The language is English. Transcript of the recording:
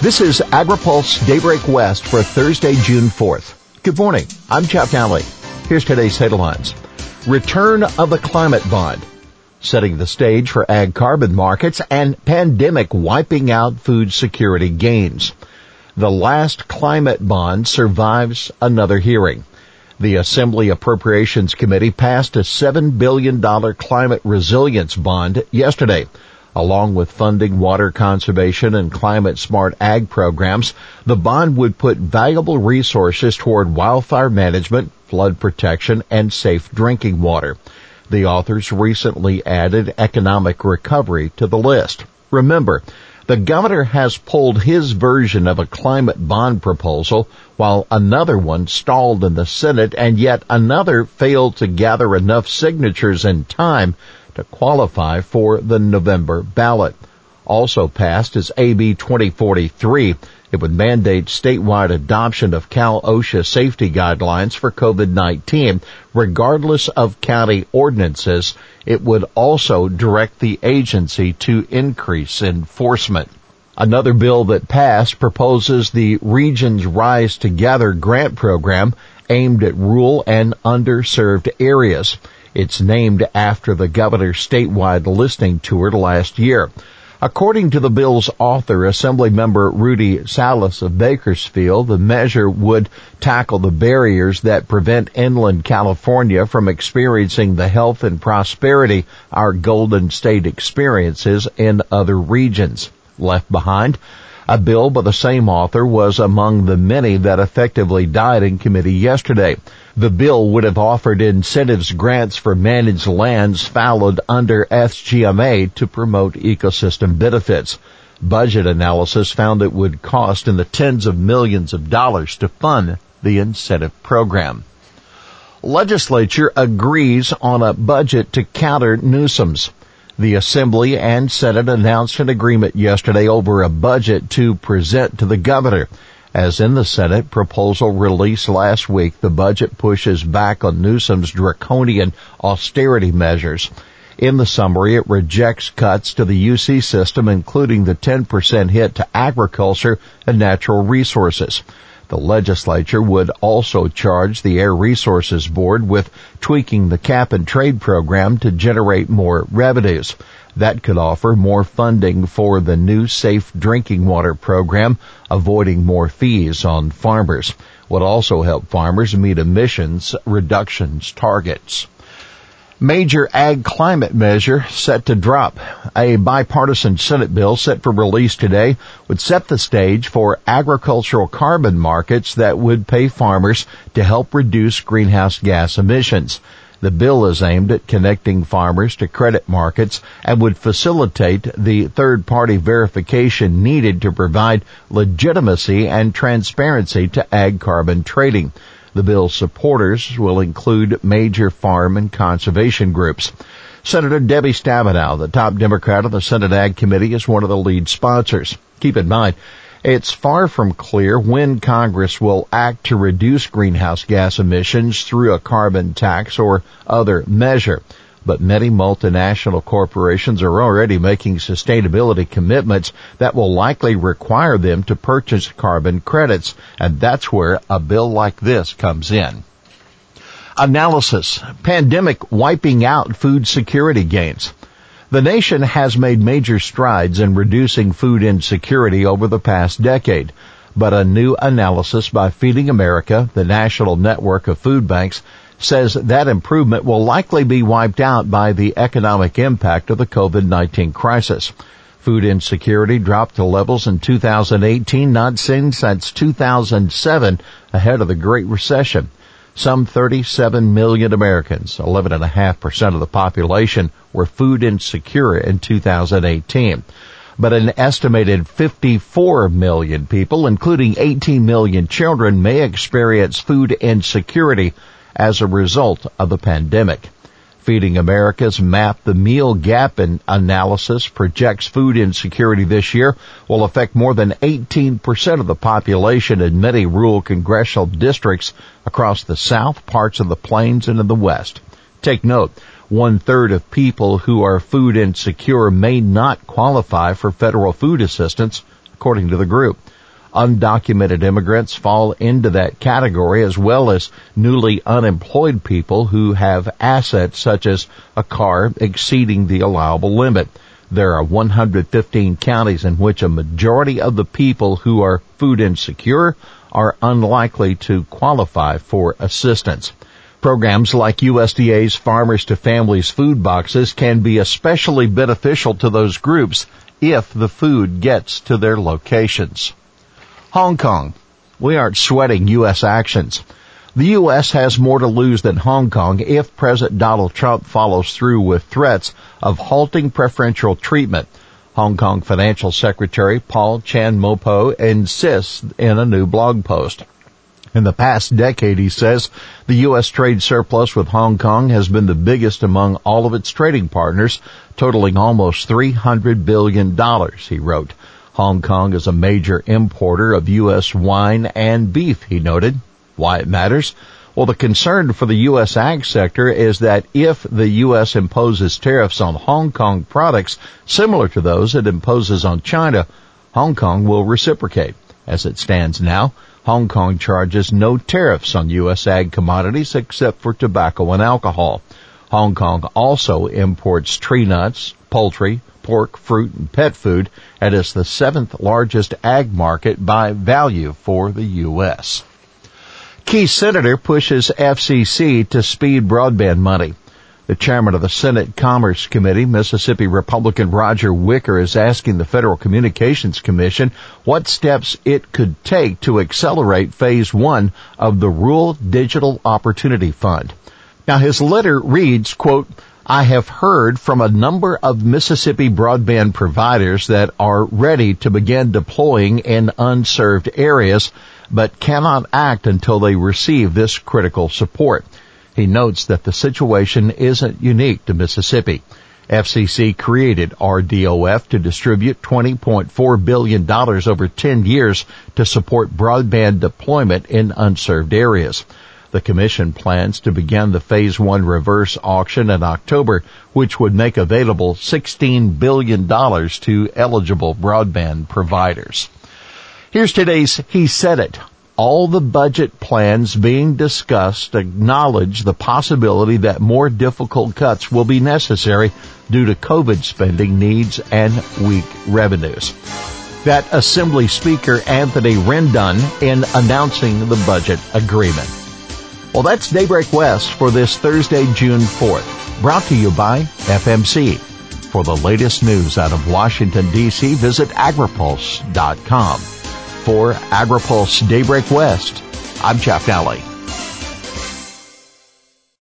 This is AgriPulse Daybreak West for Thursday, June 4th. Good morning. I'm Jeff Nalley. Here's today's headlines. Return of the climate bond. Setting the stage for ag carbon markets and pandemic wiping out food security gains. The last climate bond survives another hearing. The Assembly Appropriations Committee passed a $7 billion climate resilience bond yesterday. Along with funding water conservation and climate smart ag programs, the bond would put valuable resources toward wildfire management, flood protection, and safe drinking water. The authors recently added economic recovery to the list. Remember, the governor has pulled his version of a climate bond proposal while another one stalled in the Senate and yet another failed to gather enough signatures in time to qualify for the November ballot. Also passed is AB 2043. It would mandate statewide adoption of Cal OSHA safety guidelines for COVID-19, regardless of county ordinances. It would also direct the agency to increase enforcement. Another bill that passed proposes the Regions Rise Together grant program aimed at rural and underserved areas. It's named after the governor's statewide listening tour last year. According to the bill's author, Assembly Member Rudy Salas of Bakersfield, the measure would tackle the barriers that prevent inland California from experiencing the health and prosperity our Golden State experiences in other regions. Left behind, a bill by the same author was among the many that effectively died in committee yesterday. The bill would have offered incentives grants for managed lands fallowed under SGMA to promote ecosystem benefits. Budget analysis found it would cost in the tens of millions of dollars to fund the incentive program. Legislature agrees on a budget to counter Newsom's. The Assembly and Senate announced an agreement yesterday over a budget to present to the governor. As in the Senate proposal released last week, the budget pushes back on Newsom's draconian austerity measures. In the summary, it rejects cuts to the UC system, including the 10% hit to agriculture and natural resources. The legislature would also charge the Air Resources Board with tweaking the cap and trade program to generate more revenues. That could offer more funding for the new safe drinking water program, avoiding more fees on farmers. Would also help farmers meet emissions reductions targets. Major ag climate measure set to drop. A bipartisan Senate bill set for release today would set the stage for agricultural carbon markets that would pay farmers to help reduce greenhouse gas emissions. The bill is aimed at connecting farmers to credit markets and would facilitate the third party verification needed to provide legitimacy and transparency to ag carbon trading. The bill's supporters will include major farm and conservation groups. Senator Debbie Stabenow, the top Democrat on the Senate Ag Committee, is one of the lead sponsors. Keep in mind, it's far from clear when Congress will act to reduce greenhouse gas emissions through a carbon tax or other measure. But many multinational corporations are already making sustainability commitments that will likely require them to purchase carbon credits, and that's where a bill like this comes in. Analysis. Pandemic wiping out food security gains. The nation has made major strides in reducing food insecurity over the past decade, but a new analysis by Feeding America, the national network of food banks, says that improvement will likely be wiped out by the economic impact of the COVID-19 crisis. Food insecurity dropped to levels in 2018 not seen since 2007 ahead of the Great Recession. Some 37 million Americans, 11.5% of the population, were food insecure in 2018. But an estimated 54 million people, including 18 million children, may experience food insecurity as a result of the pandemic. Feeding America's Map the Meal Gap analysis projects food insecurity this year will affect more than 18% of the population in many rural congressional districts across the South, parts of the Plains, and in the West. Take note, one third of people who are food insecure may not qualify for federal food assistance, according to the group. Undocumented immigrants fall into that category as well as newly unemployed people who have assets such as a car exceeding the allowable limit. There are 115 counties in which a majority of the people who are food insecure are unlikely to qualify for assistance. Programs like USDA's Farmers to Families food boxes can be especially beneficial to those groups if the food gets to their locations. Hong Kong. We aren't sweating U.S. actions. The U.S. has more to lose than Hong Kong if President Donald Trump follows through with threats of halting preferential treatment. Hong Kong Financial Secretary Paul Chan Mo-po insists in a new blog post. In the past decade, he says, the U.S. trade surplus with Hong Kong has been the biggest among all of its trading partners, totaling almost $300 billion, he wrote. Hong Kong is a major importer of U.S. wine and beef, he noted. Why it matters? Well, the concern for the U.S. ag sector is that if the U.S. imposes tariffs on Hong Kong products similar to those it imposes on China, Hong Kong will reciprocate. As it stands now, Hong Kong charges no tariffs on U.S. ag commodities except for tobacco and alcohol. Hong Kong also imports tree nuts, poultry, pork, fruit, and pet food, and is the seventh largest ag market by value for the U.S. Key senator pushes FCC to speed broadband money. The chairman of the Senate Commerce Committee, Mississippi Republican Roger Wicker, is asking the Federal Communications Commission what steps it could take to accelerate phase one of the Rural Digital Opportunity Fund. Now his letter reads, quote, I have heard from a number of Mississippi broadband providers that are ready to begin deploying in unserved areas, but cannot act until they receive this critical support. He notes that the situation isn't unique to Mississippi. FCC created RDOF to distribute $20.4 billion over 10 years to support broadband deployment in unserved areas. The Commission plans to begin the Phase 1 reverse auction in October, which would make available $16 billion to eligible broadband providers. Here's today's He Said It. All the budget plans being discussed acknowledge the possibility that more difficult cuts will be necessary due to COVID spending needs and weak revenues. That Assembly Speaker Anthony Rendon in announcing the budget agreement. Well, that's Daybreak West for this Thursday, June 4th. Brought to you by FMC. For the latest news out of Washington, D.C., visit agripulse.com. For AgriPulse Daybreak West, I'm Jeff Nalley.